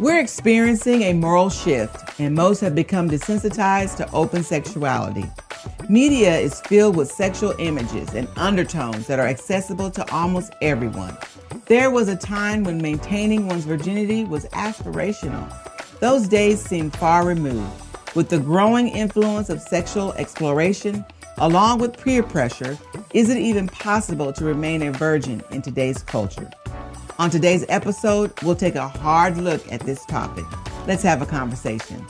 We're experiencing a moral shift, and most have become desensitized to open sexuality. Media is filled with sexual images and undertones that are accessible to almost everyone. There was a time when maintaining one's virginity was aspirational. Those days seem far removed. With the growing influence of sexual exploration, along with peer pressure, is it even possible to remain a virgin in today's culture? On today's episode, we'll take a hard look at this topic. Let's have a conversation.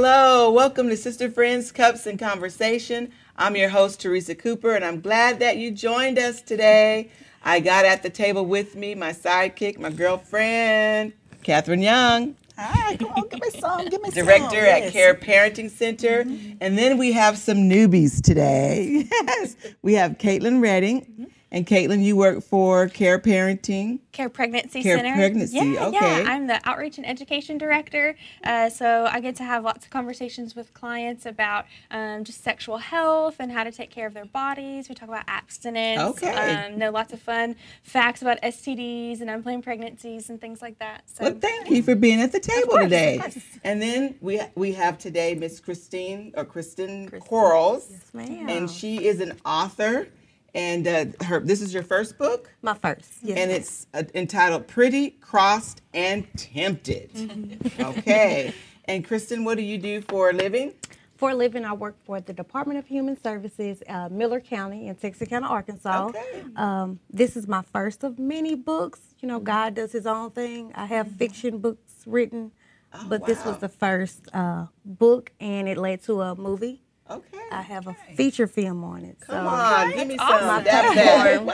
Welcome to Sister Friends Cups and Conversation. I'm your host, Teresa Cooper, and I'm glad that you joined us today. I got at the table with me my sidekick, my girlfriend, Catherine Young. Hi, come on, give me some, give me Director some. Director at Care Parenting Center. Mm-hmm. And then we have some newbies today. Yes, we have Caitlin Redding. Mm-hmm. And Caitlin, you work for Care Parenting. Care Pregnancy Care Center. Pregnancy, yeah, okay. Yeah, I'm the Outreach and Education Director. Uh, so I get to have lots of conversations with clients about um, just sexual health and how to take care of their bodies. We talk about abstinence. Okay. Um, know lots of fun facts about STDs and unplanned pregnancies and things like that. So, well, thank you for being at the table course, today. And then we we have today Miss Christine or Kristen, Kristen. Quarles. Yes, ma'am. And she is an author and uh, her this is your first book. My first, yes. And it's uh, entitled "Pretty, Crossed, and Tempted." Mm-hmm. okay. And Kristen, what do you do for a living? For a living, I work for the Department of Human Services, uh, Miller County in Texarkana, Arkansas. Okay. Um, this is my first of many books. You know, God does His own thing. I have mm-hmm. fiction books written, oh, but wow. this was the first uh, book, and it led to a movie. Okay. I have a feature film on it. Come so on, give me some. Awesome. My platform,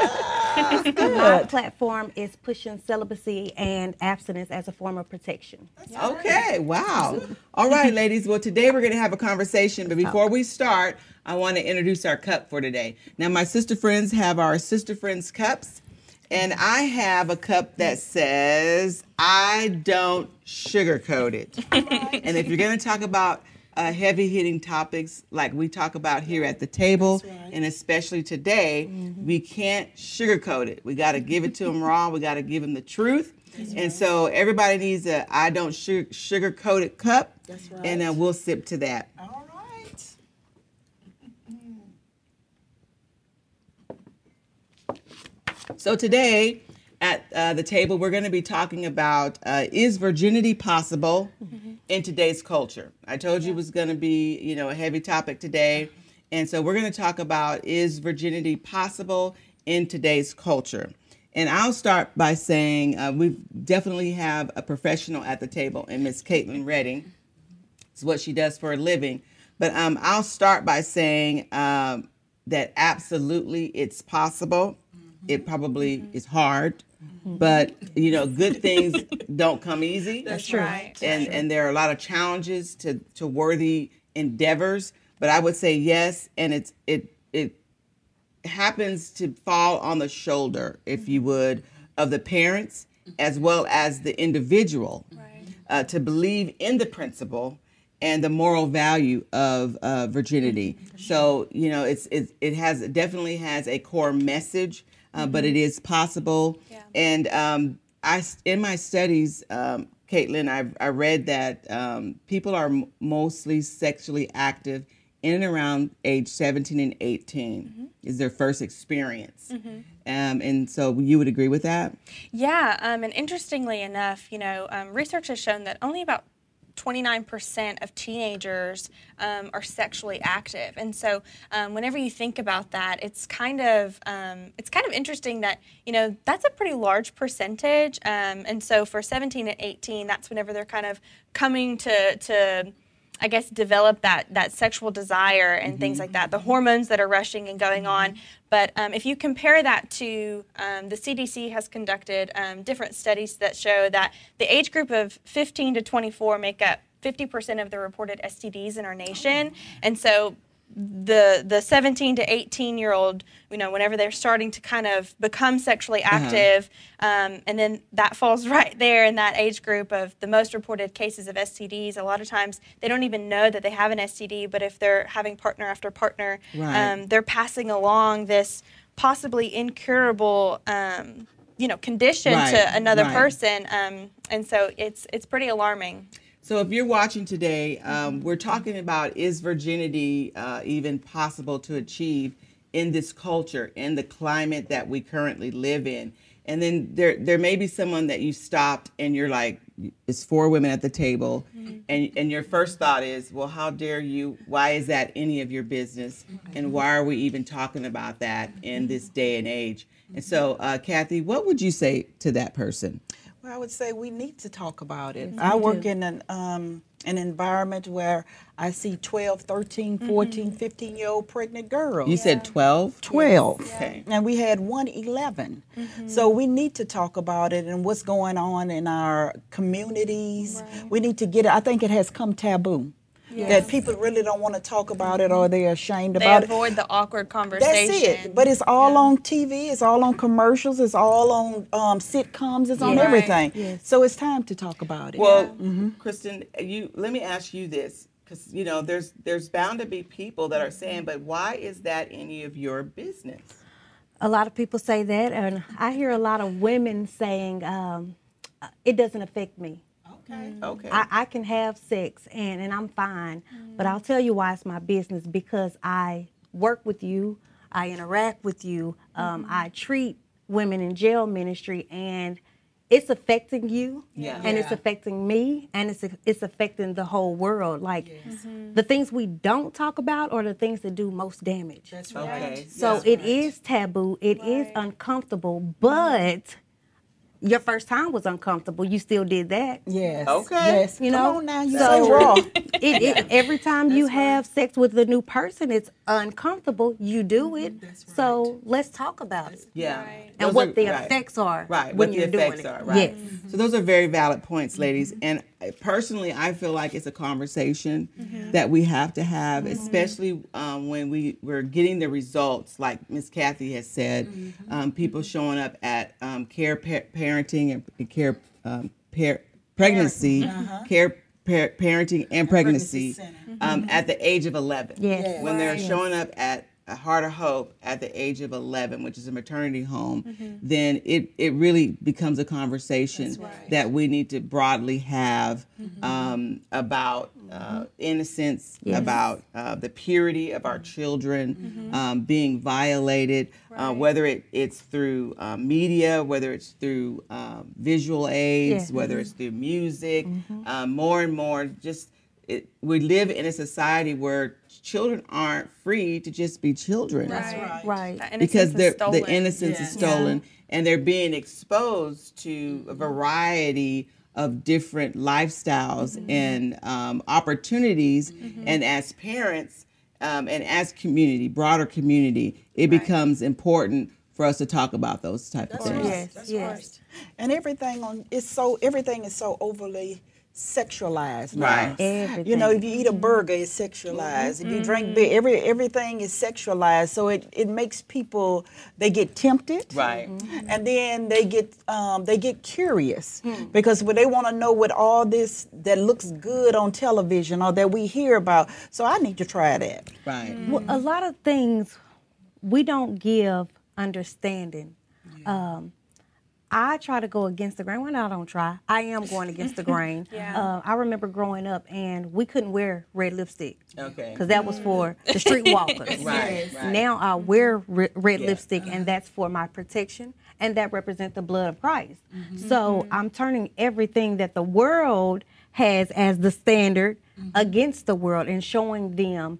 my platform is pushing celibacy and abstinence as a form of protection. Okay, wow. All right, ladies. Well, today we're going to have a conversation, but before we start, I want to introduce our cup for today. Now, my sister friends have our sister friends cups, and I have a cup that says, I don't sugarcoat it. and if you're going to talk about uh, heavy hitting topics like we talk about here at the table, right. and especially today, mm-hmm. we can't sugarcoat it. We got to give it to them raw. We got to give them the truth. That's and right. so everybody needs a I don't sugar coated cup. That's right. And uh, we'll sip to that. All right. So today at uh, the table, we're going to be talking about uh, is virginity possible? Mm-hmm in today's culture. I told you it was going to be, you know, a heavy topic today. And so we're going to talk about is virginity possible in today's culture? And I'll start by saying uh, we definitely have a professional at the table, and Miss Caitlin Redding. It's what she does for a living. But um, I'll start by saying um, that absolutely it's possible. It probably mm-hmm. is hard but you know, good things don't come easy. That's true. right. And and there are a lot of challenges to to worthy endeavors. But I would say yes, and it's it it happens to fall on the shoulder, if you would, of the parents as well as the individual right. uh, to believe in the principle and the moral value of uh, virginity. Sure. So you know, it's, it's it has it definitely has a core message uh, but it is possible. Yeah. And um, I, in my studies, um, Caitlin, I, I read that um, people are m- mostly sexually active in and around age 17 and 18 mm-hmm. is their first experience. Mm-hmm. Um, and so you would agree with that? Yeah. Um, and interestingly enough, you know, um, research has shown that only about 29% of teenagers um, are sexually active, and so um, whenever you think about that, it's kind of um, it's kind of interesting that you know that's a pretty large percentage, um, and so for 17 and 18, that's whenever they're kind of coming to to I guess, develop that that sexual desire and things like that. The hormones that are rushing and going on. But um, if you compare that to um, the CDC has conducted um, different studies that show that the age group of 15 to 24 make up 50% of the reported STDs in our nation, and so the the 17 to 18 year old you know whenever they're starting to kind of become sexually active um, and then that falls right there in that age group of the most reported cases of stds a lot of times they don't even know that they have an std but if they're having partner after partner Right. um, they're passing along this possibly incurable um, you know condition Right, to another right. person. Um, and so it's it's pretty alarming So if you're watching today, um, we're talking about is virginity uh, even possible to achieve in this culture, in the climate that we currently live in? And then there, there may be someone that you stopped and you're like, it's four women at the table, and and your first thought is, well, how dare you? Why is that any of your business? And why are we even talking about that in this day and age? And so, uh, Kathy, what would you say to that person? Well, I would say we need to talk about it. I work in an um, an environment where I see 12, 13, 14, 15 year old pregnant girls. You said 12? 12. Okay. And we had one 11. So we need to talk about it and what's going on in our communities. We need to get it. I think it has come taboo. That people really don't want to talk about it or they're ashamed they about it. They avoid the awkward conversation That's it. But it's all on TV. It's all on commercials. It's all on um, sitcoms. It's on Yeah. everything. Yes. So it's time to talk about it. Well, Kristen, you let me ask you this because you know there's there's bound to be people that are saying, but why is that any of your business? A lot of people say that, and I hear a lot of women saying, um, uh, "It doesn't affect me. Okay. Mm. Okay. I, I can have sex and, and I'm fine. But I'll mm. tell you why it's my business because I work with you, I interact with you, um, mm-hmm. I treat women in jail ministry, and it's affecting you, Yeah. and it's affecting me, and it's it's affecting the whole world. Like mm-hmm. the things we don't talk about are the things that do most damage. That's okay. So Yeah. it is taboo. It is uncomfortable, but your first time was uncomfortable. You still did that. Yes. Okay. Yes. You Come know, on now. You so- say. It, it, every time you have sex with a new person, it's uncomfortable. You do mm-hmm. it. So let's talk about it Yeah. Right. and Those what are- the right. effects are Right. when what you're the effects it. are. Right. Yes. So those are very valid points, ladies. Mm-hmm. And I- personally, I feel like it's a conversation that we have to have, especially um, when we we're getting the results, like Miss Kathy has said, um, people showing up at um, care pa- parenting and- and care um, par- pregnancy, care par- parenting and pregnancy, pregnancy um, at the age of 11 Yes. when they're Yes. showing up at a Heart of Hope at the age of 11, which is a maternity home, then it, it really becomes a conversation that we need to broadly have um, about uh, innocence, about uh, the purity of our children um, being violated, uh, whether it, it's through uh, media, whether it's through um, visual aids, Yeah. whether it's through music, um, more and more just it, we live in a society where children aren't free to just be children Right. Right. The innocence because is they're, the stolen. innocence is Yeah. stolen and they're being exposed to a variety of different lifestyles and um, opportunities and as parents um, and as community broader community it becomes important for us to talk about those type of things Yes. That's yes. right. And everything on it's so everything is so overly sexualized. Right. Everything. You know, if you eat a burger, it's sexualized. If you drink beer, every everything is sexualized. So it, it makes people they get tempted, right and then they get um, they get curious because when they want to know what all this that looks good on television or that we hear about. So I need to try that. right Well, a lot of things we don't give understanding. Um, I try to go against the grain. Well, no, I don't try. I am going against the grain. Yeah. Uh, I remember growing up and we couldn't wear red lipstick okay because that was for the streetwalkers. Right, right. Now I wear re- red Yeah. lipstick and that's for my protection and that represents the blood of Christ. Mm-hmm. So I'm turning everything that the world has as the standard Mm-hmm. against the world and showing them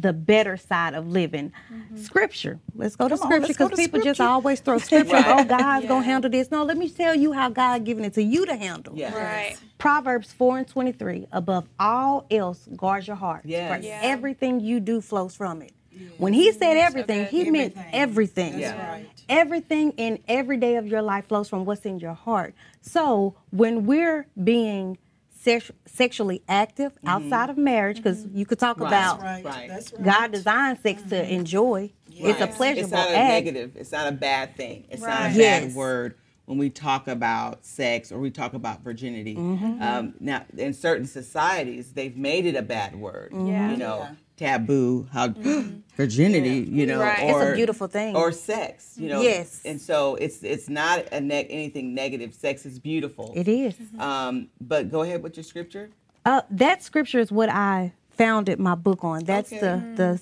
the better side of living. Mm-hmm. Scripture. Let's go to Come on, scripture because to people just always throw scripture. Right. Oh, God's gonna handle this. No, let me tell you how God given it to you to handle. Yeah. Right. Proverbs 4 and 23, above all else, guard your heart. Yes. For Yeah. everything you do flows from it. When he said everything, good. he meant everything. Yeah. right. Everything in every day of your life flows from what's in your heart. So when we're being sex- sexually active outside of marriage, because you could talk Right. about Right. Right. That's right. God designed sex to enjoy. It's a pleasurable It's not a act. negative. It's not a bad thing. It's not a bad Yes. word when we talk about sex or we talk about virginity. Mm-hmm. Um, now, in certain societies, they've made it a bad word. Yeah. You know, taboo, how mm-hmm. virginity. You know, Right. It's a or beautiful thing. Or sex. You know. Yes. And so it's it's not a neg- anything negative. Sex is beautiful. It is. Mm-hmm. Um, but go ahead with your scripture. Uh, that scripture is what I founded my book on. That's Okay. the mm-hmm. the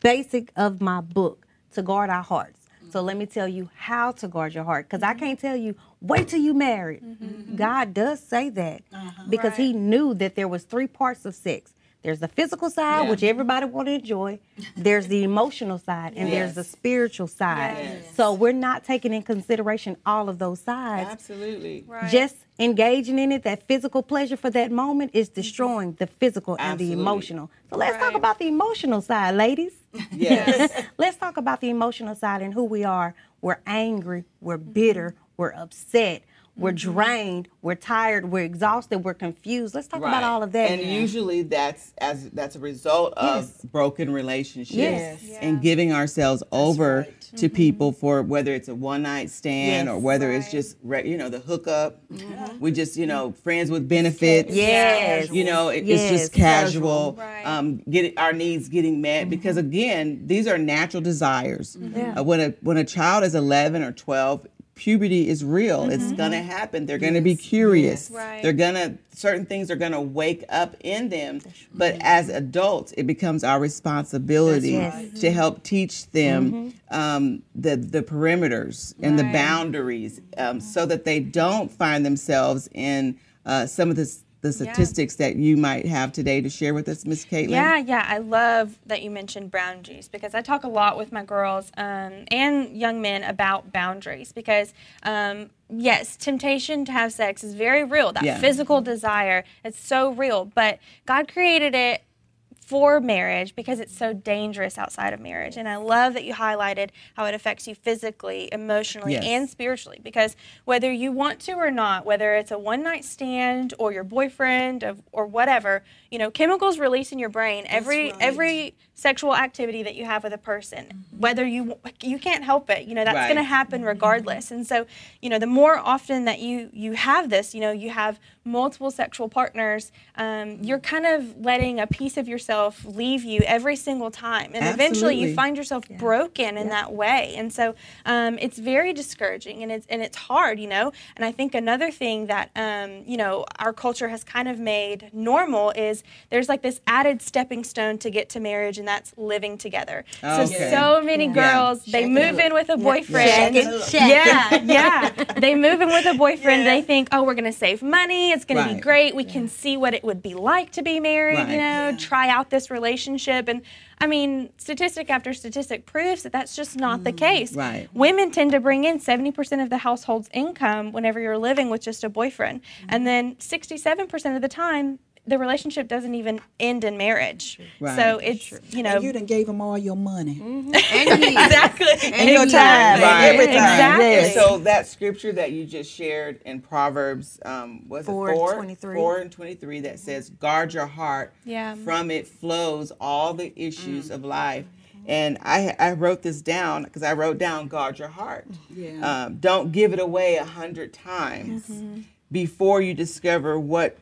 basic of my book to guard our hearts. So let me tell you how to guard your heart, because I can't tell you wait till you married. God does say that uh-huh. because He knew that there was three parts of sex. There's the physical side, Yeah. which everybody want to enjoy. There's the emotional side, and there's the spiritual side. Yes. So we're not taking in consideration all of those sides Absolutely. Right. just engaging in it, that physical pleasure for that moment is mm-hmm. destroying the physical and the emotional. So let's talk about the emotional side, ladies. Yes. let's talk about the emotional side and who we are. We're angry, we're bitter, we're upset, we're mm-hmm. drained, we're tired, we're exhausted, we're confused. Let's talk about all of that. And usually that's as that's a result of Yes. broken relationships Yes. and giving ourselves over right. to mm-hmm. people for whether it's a one night stand or Yes. whether it's just re- you know the hookup. Mm-hmm. We just you know friends with benefits. Yes. You know it, it's just casual. Right. Um, get our needs getting met because again these are natural desires. Yeah. Uh, when a when a child is 11 or 12 puberty is real. It's gonna happen. They're gonna be curious. Right. they're gonna certain things are gonna wake up in them. But as adults it becomes our responsibility right. to help teach them um, the the perimeters and the boundaries um, so that they don't find themselves in uh, some of the s- the statistics that you might have today to share with us miss caitlin Yeah, yeah, I love that you mentioned boundaries because I talk a lot with my girls um, and young men about boundaries because. Um, Yes, temptation to have sex is very real. That Yeah. physical desire, it's so real. But God created it for marriage because it's so dangerous outside of marriage. And I love that you highlighted how it affects you physically, emotionally, Yes. and spiritually. Because whether you want to or not, whether it's a one night stand or your boyfriend of, or whatever, you know, chemicals release in your brain every right. every sexual activity that you have with a person. Whether you you can't help it, you know, that's Right. going to happen regardless. And so, you know, the more often that you you have this, you know, you have multiple sexual partners, um, you're kind of letting a piece of yourself leave you every single time, and eventually you find yourself broken in that way. And so, um, it's very discouraging, and it's and it's hard, you know. And I think another thing that um, you know our culture has kind of made normal is there's like this added stepping stone to get to marriage, and that's living together. So Okay. so many Yeah. girls they Check move in with a boyfriend. Yeah, yeah. They move in with a boyfriend. Yeah. They think, oh, we're going to save money. It's going to be great. We can see what it would be like to be married, Right. you know, try out this relationship. And I mean, statistic after statistic proves that that's just not the case. Right. Women tend to bring in 70% of the household's income whenever you're living with just a boyfriend. And then 67% of the time, the relationship doesn't even end in marriage. Right. So it's, you know, And you done gave him all your money. exactly. And your time Right. and everything. Exactly. Yes. So that scripture that you just shared in Proverbs, um, was Four it and four? 23. Four and twenty-three that says, "Guard your heart. Yeah. From it flows all the issues of life." And I I wrote this down because I wrote down, "Guard your heart. Yeah. Um, don't give it away a hundred times before you discover what."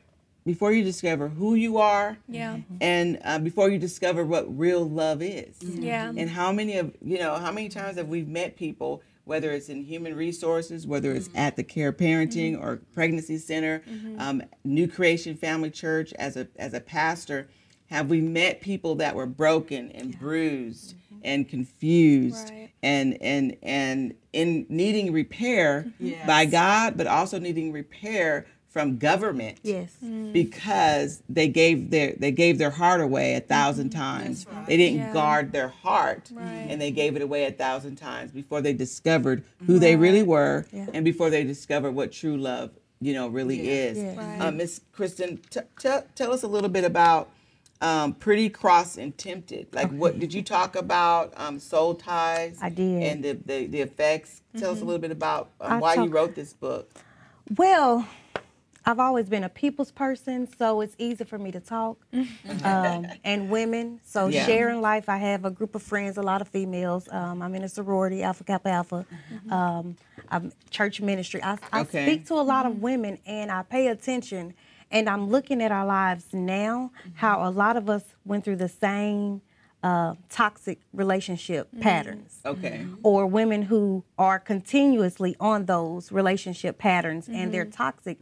Before you discover who you are, Yeah. Mm-hmm. and uh, before you discover what real love is, Yeah. and how many of you know how many times have we met people whether it's in human resources whether it's mm-hmm. at the care parenting mm-hmm. or pregnancy center um, new creation family church as a as a pastor have we met people that were broken and bruised and confused Right. and and and in needing repair Yes. by god but also needing repair from government Yes. because they gave their they gave their heart away a 1000 times. They didn't Yeah. guard their heart Right. and they gave it away a thousand times before they discovered who they really were Yeah. and before they discovered what true love, you know, really is. Yeah. Right. Uh, Miss Kristen, t- t- tell us a little bit about um, Pretty Cross and Tempted. Like, what did you talk about? Um, soul ties. I did. And the the, the effects. Tell us a little bit about um, I why you wrote this book. Well, I've always been a people's person, so it's easy for me to talk. um, and women, so Yeah. sharing life. I have a group of friends, a lot of females. Um, I'm in a sorority, Alpha Kappa Alpha. Um, I'm church ministry. I, I Okay. speak to a lot of women, and I pay attention. And I'm looking at our lives now, how a lot of us went through the same uh, toxic relationship patterns Okay. or women who are continuously on those relationship patterns and they're toxic.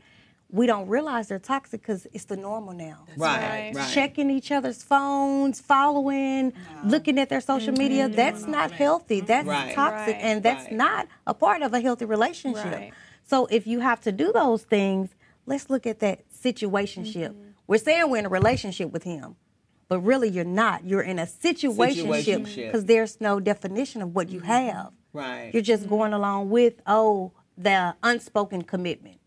We don't realize they're toxic because it's the normal now. Right. right. Right. Checking each other's phones, following, looking at their social media, that's not healthy. That's Right. toxic Right. and that's Right. not a part of a healthy relationship. Right. So if you have to do those things, let's look at that situationship. We're saying we're in a relationship with him, but really you're not. You're in a situationship Situationship. because there's no definition of what you have. Right. You're just going along with, oh, the unspoken commitment.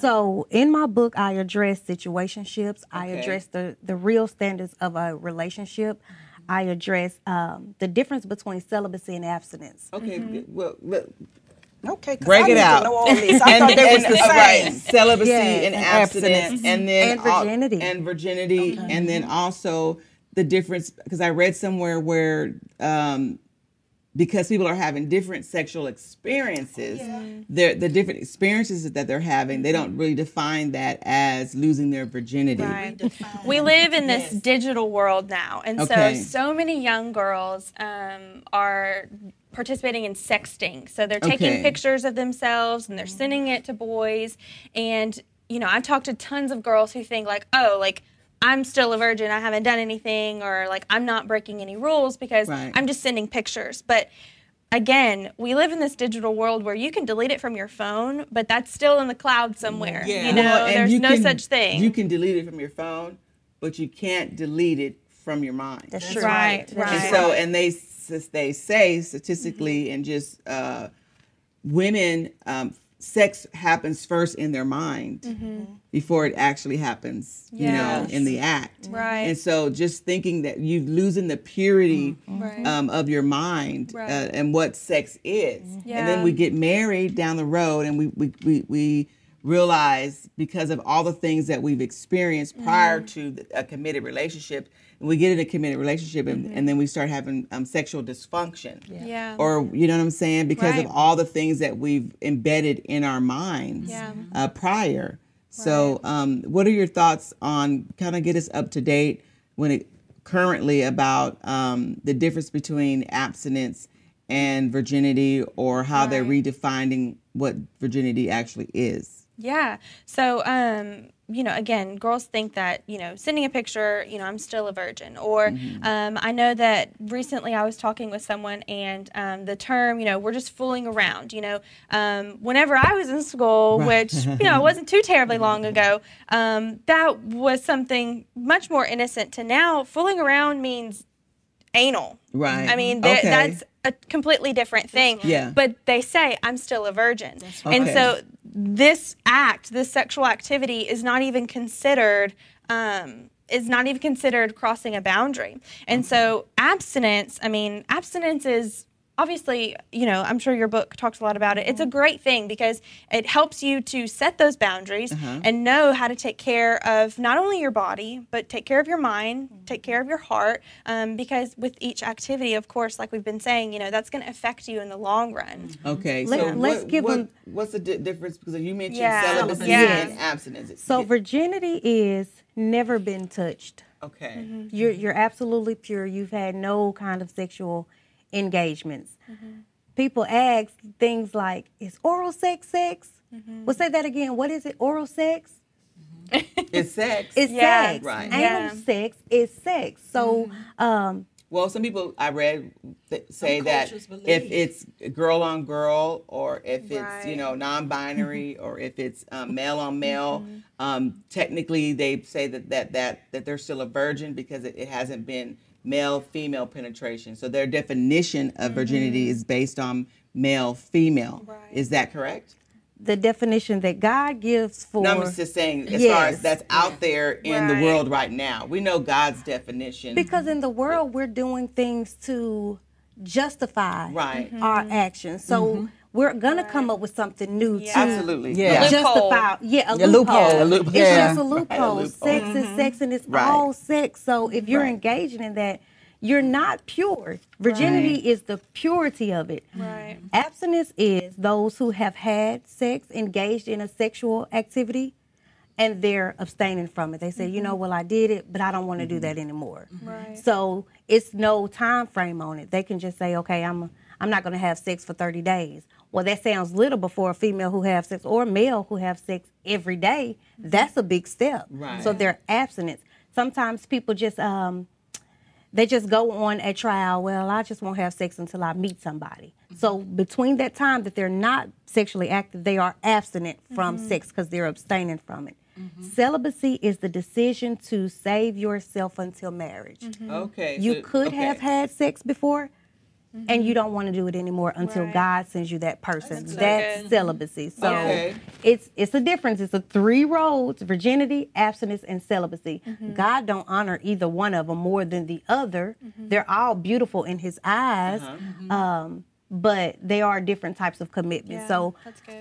So in my book, I address situationships. I address the, the real standards of a relationship. I address um, the difference between celibacy and abstinence. Okay. good. Well, look, Okay, 'cause break I it out. To know all this. I thought they was the all right, same. celibacy Yeah, and, and abstinence, abstinence. and then And al- virginity. and virginity, and then also the difference because I read somewhere where um, because people are having different sexual experiences, they're the different experiences that they're having, they don't really define that as losing their virginity. Right. We live in this digital world now, and Okay. so so many young girls um, are participating in sexting. So they're taking Okay. pictures of themselves and they're sending it to boys. And you know, I've talked to tons of girls who think like, oh, like. I'm still a virgin. I haven't done anything, or like I'm not breaking any rules because Right. I'm just sending pictures. But again, we live in this digital world where you can delete it from your phone, but that's still in the cloud somewhere. You know, Well, and there's you no can- such thing. You can delete it from your phone, but you can't delete it from your mind. That's true. Right, That's right. And true. so, and they they say statistically, and just uh, women, um, sex happens first in their mind before it actually happens, you know, in the act. Right. And so, just thinking that you losing the purity Right. um, of your mind Right. uh, and what sex is, and Yeah. then we get married down the road, and we we we. we realize because of all the things that we've experienced prior to the- a committed relationship and we get in a committed relationship and, and then we start having um, sexual dysfunction Yeah. or you know what i'm saying because Right. of all the things that we've embedded in our minds Yeah. uh, prior so um, what are your thoughts on kind of get us up to date when it currently about um, the difference between abstinence and virginity or how they're redefining what virginity actually is Yeah. So, um, you know, again, girls think that, you know, sending a picture, you know, I'm still a virgin. Or um, I know that recently I was talking with someone and um, the term, you know, we're just fooling around. You know, um, whenever I was in school, which, you know, it wasn't too terribly long ago, um, that was something much more innocent to now. Fooling around means anal. Right. I mean, th- Okay. that's a completely different thing. Yeah. But they say I'm still a virgin, and Okay. so this act, this sexual activity, is not even considered. Um, is not even considered crossing a boundary. And so abstinence, I mean, abstinence is obviously, you know, I'm sure your book talks a lot about it. It's a mm-hmm. great thing because it helps you to set those boundaries mm-hmm. and know how to take care of not only your body, but take care of your mind, mm-hmm. take care of your heart. Um, because with each activity, of course, like we've been saying, you know, that's going to affect you in the long run. Okay, Let- so let's what, give what- them- what's the di- difference because you mentioned Yeah, celibacy yeah. and abstinence. So Yeah, virginity is never been touched. okay, You're you're absolutely pure. You've had no kind of sexual engagements. People ask things like, "Is oral sex sex?" Well, say that again. What is it? Oral sex? it's sex. It's Yeah. sex. Right. Anal Yeah. sex is sex. So um, Well, some people I read th- say that believe. if it's girl on girl, or if it's you know non-binary, or if it's um, male on male, Mm-hmm. um, technically they say that that that that they're still a virgin because it, it hasn't been male female penetration. So their definition of virginity is based on male female. Mm-hmm. Right. Is that correct? The definition that God gives for No, I'm just saying as far as that's out there in the world right now. We know God's definition. because in the world we're doing things to justify Right. our actions. So we're gonna come up with something new Yeah. to Absolutely. Yeah. Loophole. justify. Yeah, a A loophole. loophole. A loophole. It's Yeah. just a Right, loophole. a loophole. Sex is sex, and it's Right. all sex. So if you're Right. engaging in that, you're not pure. Virginity is the purity of it. Right. Abstinence is those who have had sex, engaged in a sexual activity, and they're abstaining from it. They say, you know, mm-hmm. well, I did it, but I don't want to do mm-hmm. that anymore. Right. So it's no time frame on it. They can just say, okay, I'm I'm not going to have sex for 30 days. Well, that sounds little before a female who have sex or a male who have sex every day. Mm-hmm. That's a big step. Right. So their abstinence. Sometimes people just um, they just go on a trial. Well, I just won't have sex until I meet somebody. Mm-hmm. So between that time that they're not sexually active, they are abstinent from mm-hmm. sex because they're abstaining from it. Celibacy is the decision to save yourself until marriage. Okay. You so- could okay. have had sex before, and you mm-hmm. don't want to do it anymore until Right. God sends you that person. That's so That's mm-hmm. celibacy. So Okay. it's it's a difference. It's a three roads: virginity, abstinence, and celibacy. Mm-hmm. God don't honor either one of them more than the other. Mm-hmm. They're all beautiful in His eyes. Uh-huh. Um, but they are different types of commitment. Yeah, so.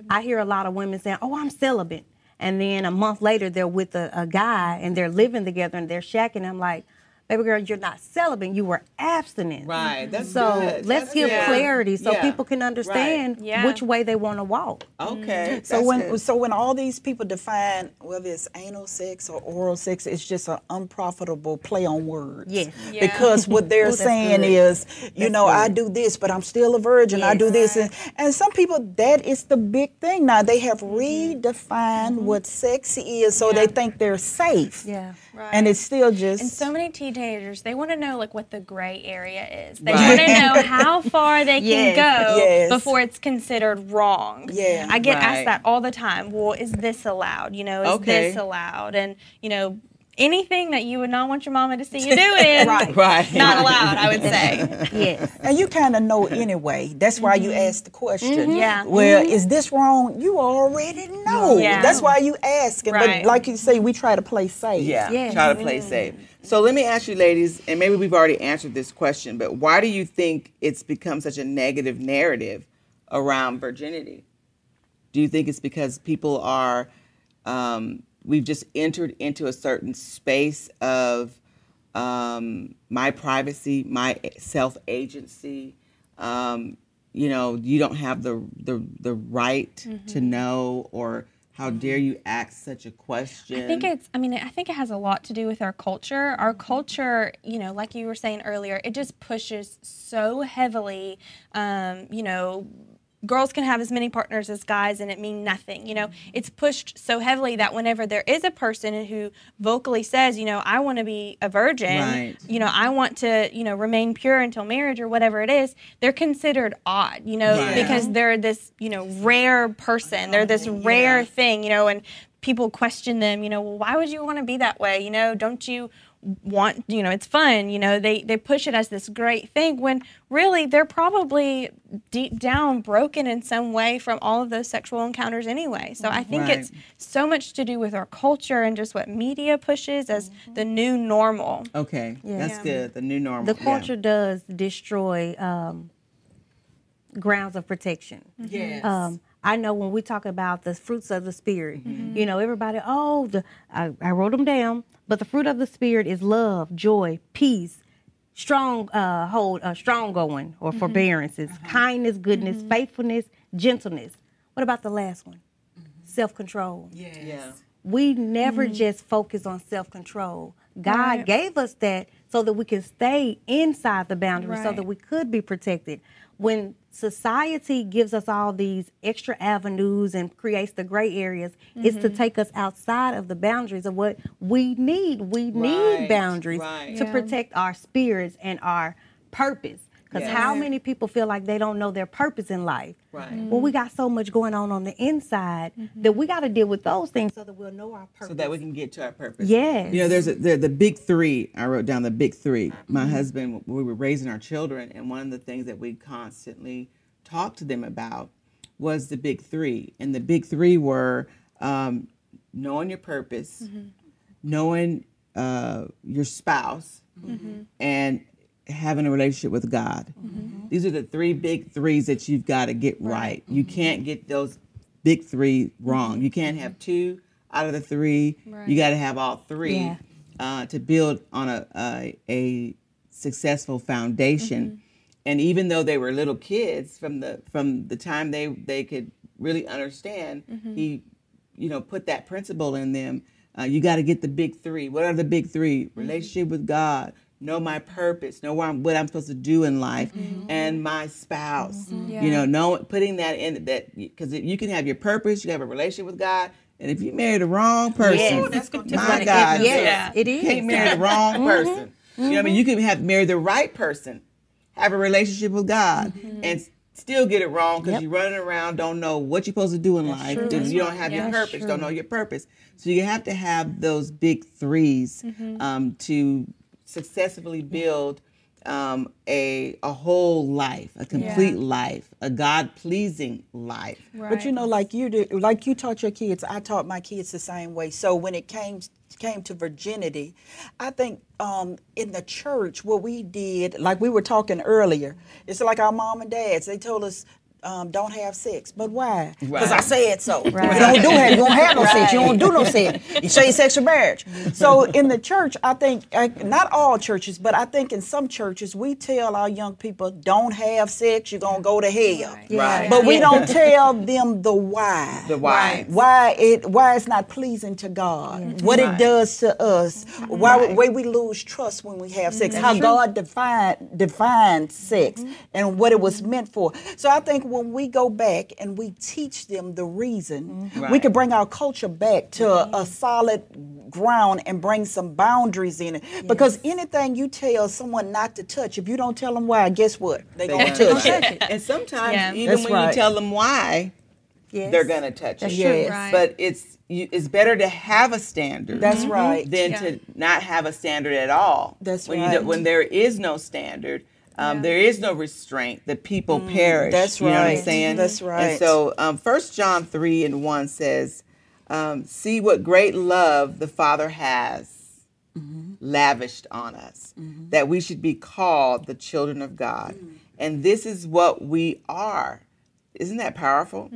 I hear a lot of women saying, "Oh, I'm celibate," and then a month later they're with a, a guy and they're living together and they're shacking. I'm like, "Baby girl, you're not celibate. You were abstinent." Right. That's So good. let's That's give good. clarity so Yeah. people can understand Yeah. which way they want to walk. Okay. So that's when good. so when all these people define whether it's anal sex or oral sex, it's just an unprofitable play on words. Yes. Yeah. Because what they're that's saying good. is, you That's know, I do this, but I'm still a virgin. I do this, and, and some people that is the big thing now. They have Mm-hmm. redefined what sex is, so they think they're safe. Yeah. Right. And it's still just And so many teenagers, they want to know like what the gray area is. They Right. want to know how far they can go Yes. before it's considered wrong. Yeah. I get Right. asked that all the time. Well, is this allowed? You know, is Okay. this allowed? And you know, anything that you would not want your mama to see you doing, Right. right. not allowed. I would say. Yes. And you kind of know anyway. That's why you mm-hmm. ask the question. Mm-hmm. Yeah. Well, mm-hmm. is this wrong? You already know. Yeah. That's why you ask. Right. But like you say, we try to play safe. Yeah, Yes. try to play safe. So let me ask you, ladies, and maybe we've already answered this question, but why do you think it's become such a negative narrative around virginity? Do you think it's because people are, um, we've just entered into a certain space of um, my privacy, my self agency? Um, you know, you don't have the the, the right to know, or how dare you ask such a question? I think it's, I mean, I think it has a lot to do with our culture. Our culture, you know, like you were saying earlier, it just pushes so heavily, um, you know, girls can have as many partners as guys and it mean nothing. You know, it's pushed so heavily that whenever there is a person who vocally says, you know, I want to be a virgin, Right. you know, I want to, you know, remain pure until marriage or whatever it is, they're considered odd, you know, Right. because they're this, you know, rare person. They're this rare thing, you know, and people question them, you know, well, why would you want to be that way? You know, don't you want, you know, it's fun, you know, they, they push it as this great thing when really they're probably deep down broken in some way from all of those sexual encounters anyway. So I think Right. it's so much to do with our culture and just what media pushes as the new normal. Okay, that's Yeah. good. The new normal. The yeah. culture does destroy um, grounds of protection. Yes. Um, I know when we talk about the fruits of the spirit, you know, everybody, oh, the I, I wrote them down, but the fruit of the spirit is love, joy, peace, strong uh, hold, uh, strong going or mm-hmm. forbearances, uh-huh. kindness, goodness, mm-hmm. faithfulness, gentleness. What about the last one? Mm-hmm. Self control. yeah. We never just focus on self control. God Right. gave us that so that we can stay inside the boundaries, so that we could be protected. When society gives us all these extra avenues and creates the gray areas, it's to mm-hmm. take us outside of the boundaries of what we need. We Right, need boundaries right. to Yeah. protect our spirits and our purpose. Because Yes. how many people feel like they don't know their purpose in life? Right. Well, we got so much going on on the inside that we got to deal with those things so that we'll know our purpose. so that we can get to our purpose. Yes. You know, there's a, there, the big three. I wrote down the big 3 Mm-hmm. My husband, we were raising our children, and one of the things that we constantly talked to them about was the big three. And the big three were um, knowing your purpose, Mm-hmm. knowing uh, your spouse, Mm-hmm. and having a relationship with God. Mm-hmm. These are the three big threes that you've got to get right. You can't get those big three wrong. You can't have two out of the three. You got to have all three Yeah. uh, to build on a, a a successful foundation. And even though they were little kids, from the from the time they they could really understand, he, you know, put that principle in them. Uh, you got to get the big three. What are the big 3 Relationship with God, know my purpose, know what I'm, what I'm supposed to do in life, and my spouse. You know, know putting that in that because you can have your purpose, you have a relationship with God, and if you marry the wrong person, Yes. That's my take- God, yes, Yeah. it is. you can't marry the wrong mm-hmm. person. You know what I mean? You can have marry the right person, have a relationship with God, mm-hmm. and still get it wrong because Yep. you're running around, don't know what you're supposed to do in life, true. and you don't have your purpose, That's don't know your purpose. So you have to have those big 3s mm-hmm. um, to successfully build um, a a whole life, a complete life, a God pleasing life. But you know, like you do, like you taught your kids, I taught my kids the same way. So when it came came to virginity, I think um, in the church what we did, like we were talking earlier, it's like our mom and dads. They told us. Um, don't have sex, but why? Because I Right. said so. Right. You don't do it. You don't have no sex. You don't do no sex. You say sex for marriage. So in the church, I think uh, not all churches, but I think in some churches we tell our young people don't have sex. You're gonna go to hell. Right. But we don't tell them the why. The why. Why it why it's not pleasing to God. What Right. it does to us. Mm-hmm. Why why we lose trust when we have sex. Mm-hmm. How God define defined sex mm-hmm. and what it was meant for. So I think when we go back and we teach them the reason, mm-hmm. we can bring our culture back to a, a solid ground and bring some boundaries in it. Because anything you tell someone not to touch, if you don't tell them why, guess what? They're They gonna gonna touch touch it. it. And sometimes, Yeah. even That's when right. you tell them why, Yes. they're gonna touch That's it. true. Yes. Right. But it's you, it's better to have a standard. That's mm-hmm. right. Than Yeah. to not have a standard at all. That's when right. You, when there is no standard, um, Yeah. there is no restraint. The people perish. Mm, that's You know what I'm right. saying? That's right. And so, um, First John three and one says, um, "See what great love the Father has." Lavished on us, that we should be called the children of God. And this is what we are. Isn't that powerful?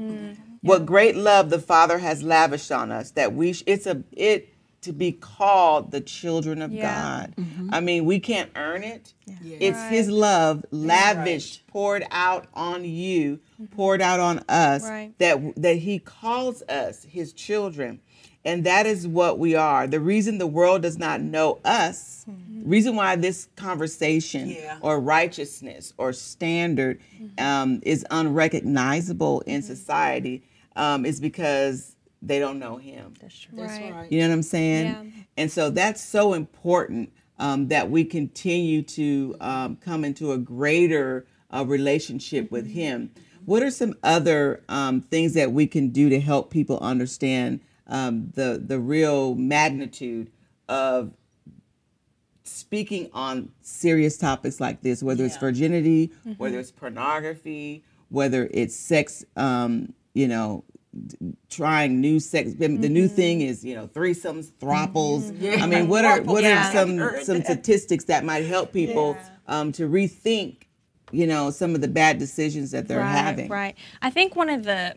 What great love the Father has lavished on us that we sh- it's a it to be called the children of Yeah. God. Mm-hmm. I mean, we can't earn it. It's his love lavished, poured out on you, mm-hmm. poured out on us Right. that that he calls us his children. And that is what we are. The reason the world does not know us, mm-hmm. reason why this conversation Yeah. or righteousness or standard um, is unrecognizable in society um, is because they don't know him. That's true. That's Right. right. You know what I'm saying? Yeah. And so that's so important um, that we continue to um, come into a greater uh, relationship with Him. What are some other um, things that we can do to help people understand um, the the real magnitude of speaking on serious topics like this, whether it's Yeah. virginity, whether it's pornography, whether it's sex, um, you know, d- trying new sex. The new thing is, you know, threesomes, throuples. I mean, what are what Yeah. are some some statistics that might help people um, to rethink, you know, some of the bad decisions that they're right, having? Right. I think one of the,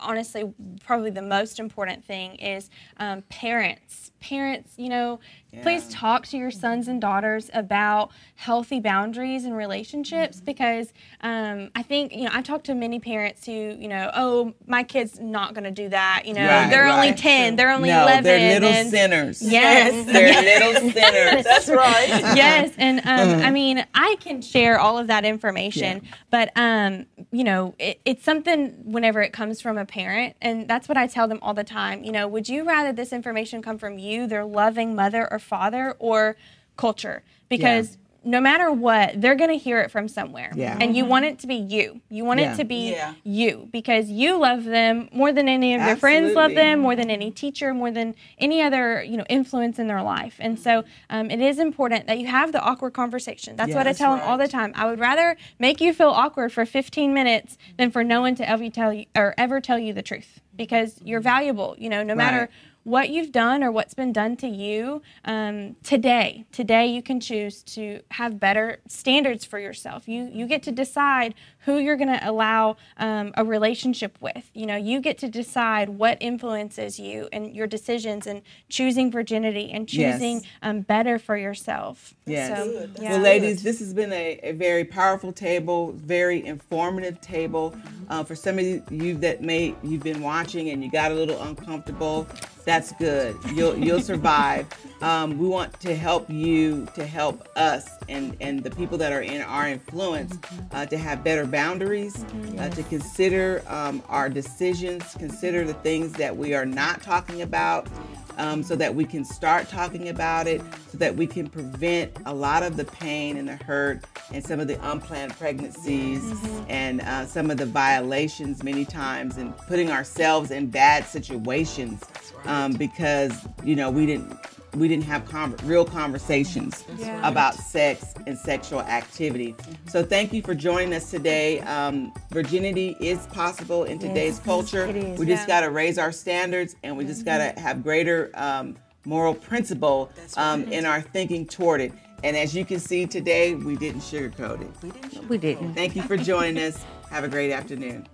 honestly, probably the most important thing is um, parents parents, you know, please talk to your sons and daughters about healthy boundaries and relationships because um, I think, you know, I've talked to many parents who, you know, oh, my kid's not going to do that. You know, Right, they're only right. 10, they're only no, 11. they're little and- sinners. Yes. They're little sinners. That's right. yes and um, i mean i can share all of that information but um, you know it, it's something whenever it comes from a parent and that's what i tell them all the time you know would you rather this information come from you their loving mother or father or culture? Because no matter what they're going to hear it from somewhere. Yeah. and you want it to be you. You want Yeah. it to be Yeah. you because you love them more than any of their friends love them more than any teacher more than any other you know influence in their life. And so um, it is important that you have the awkward conversation. That's Yeah, what i that's tell them all the time. I would rather make you feel awkward for 15 minutes than for no one to ever tell you or ever tell you the truth because you're valuable you know no matter Right. What you've done or what's been done to you um, today today you can choose to have better standards for yourself you you get to decide who you're going to allow um, a relationship with you know you get to decide what influences you and your decisions and choosing virginity and Yes. choosing um, better for yourself Yes. so, yeah. Well, ladies, this has been a, a very powerful table, very informative table. Uh, for some of you that may you've been watching and you got a little uncomfortable, that's good. You'll you'll survive. Um, we want to help you to help us and and the people that are in our influence uh, to have better boundaries, uh, to consider um, our decisions, consider the things that we are not talking about um, so that we can start talking about it, so that we can prevent a lot of the pain and the hurt and some of the unplanned pregnancies and uh, some of the violations many times and putting ourselves in bad situations um, because you know we didn't we didn't have con- real conversations Yeah. about sex and sexual activity. So thank you for joining us today. Um, virginity is possible in today's culture. We just Yeah. got to raise our standards and we just got to have greater um, moral principle um, in our thinking toward it. And as you can see today, we didn't sugarcoat it. We didn't. Thank you for joining us. Have a great afternoon.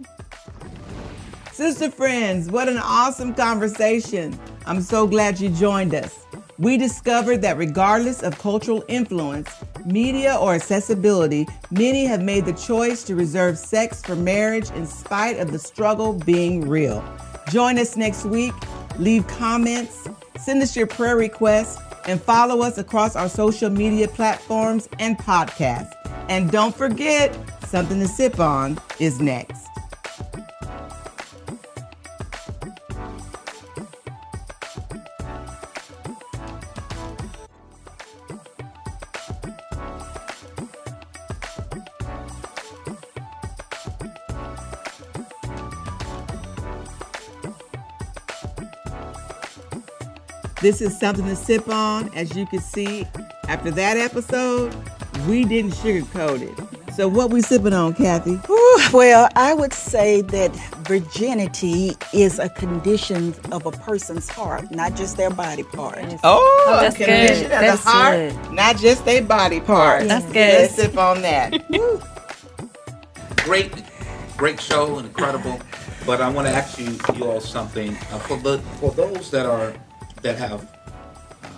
Sister friends, what an awesome conversation. I'm so glad you joined us. We discovered that regardless of cultural influence, media, or accessibility, many have made the choice to reserve sex for marriage in spite of the struggle being real. Join us next week. Leave comments, send us your prayer requests, and follow us across our social media platforms and podcasts. And don't forget, something to sip on is next. This is something to sip on. As you can see, after that episode, we didn't sugarcoat it. So what we sipping on, Kathy? Whew, well, I would say that virginity is a condition of a person's heart, not just their body part. Oh, that's a condition good. of That's the heart, good. not just their body part. That's good. Let's sip on that. great, great show and incredible. But I want to ask you, you all something uh, for the for those that are that have uh,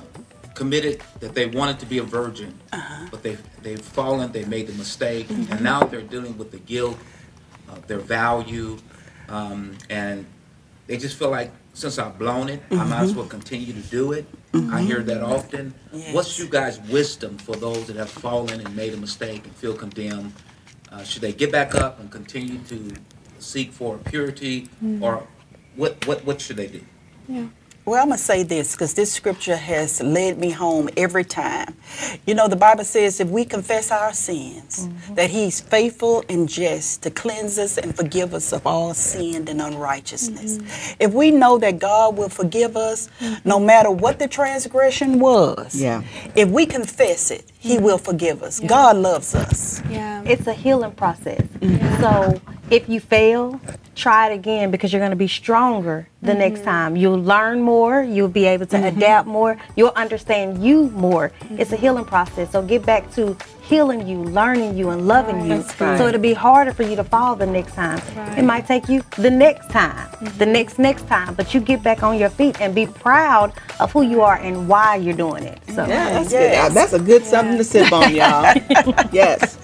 committed that they wanted to be a virgin, but they they've fallen, they made the mistake, and now they're dealing with the guilt, uh, their value, um, and they just feel like since I've blown it, I might as well continue to do it. I hear that often. What's you guys' wisdom for those that have fallen and made a mistake and feel condemned? Uh, should they get back up and continue to seek for purity, or what? What? What should they do? Well, I'm going to say this because this scripture has led me home every time. You know, the Bible says if we confess our sins, mm-hmm. that He's faithful and just to cleanse us and forgive us of all sin and unrighteousness. Mm-hmm. If we know that God will forgive us mm-hmm. no matter what the transgression was, Yeah. if we confess it, He will forgive us. God loves us. yeah It's a healing process. So if you fail, try it again because you're going to be stronger the Mm-hmm. next time. You'll learn more, you'll be able to adapt more, you'll understand you more. It's a healing process. So get back to healing you, learning you, and loving you. Right. So it'll be harder for you to fall the next time. It might take you the next time, Mm-hmm. the next next time, but you get back on your feet and be proud of who you are and why you're doing it. So Yeah, that's Yes. good. That's a good something to sip on, y'all. yes.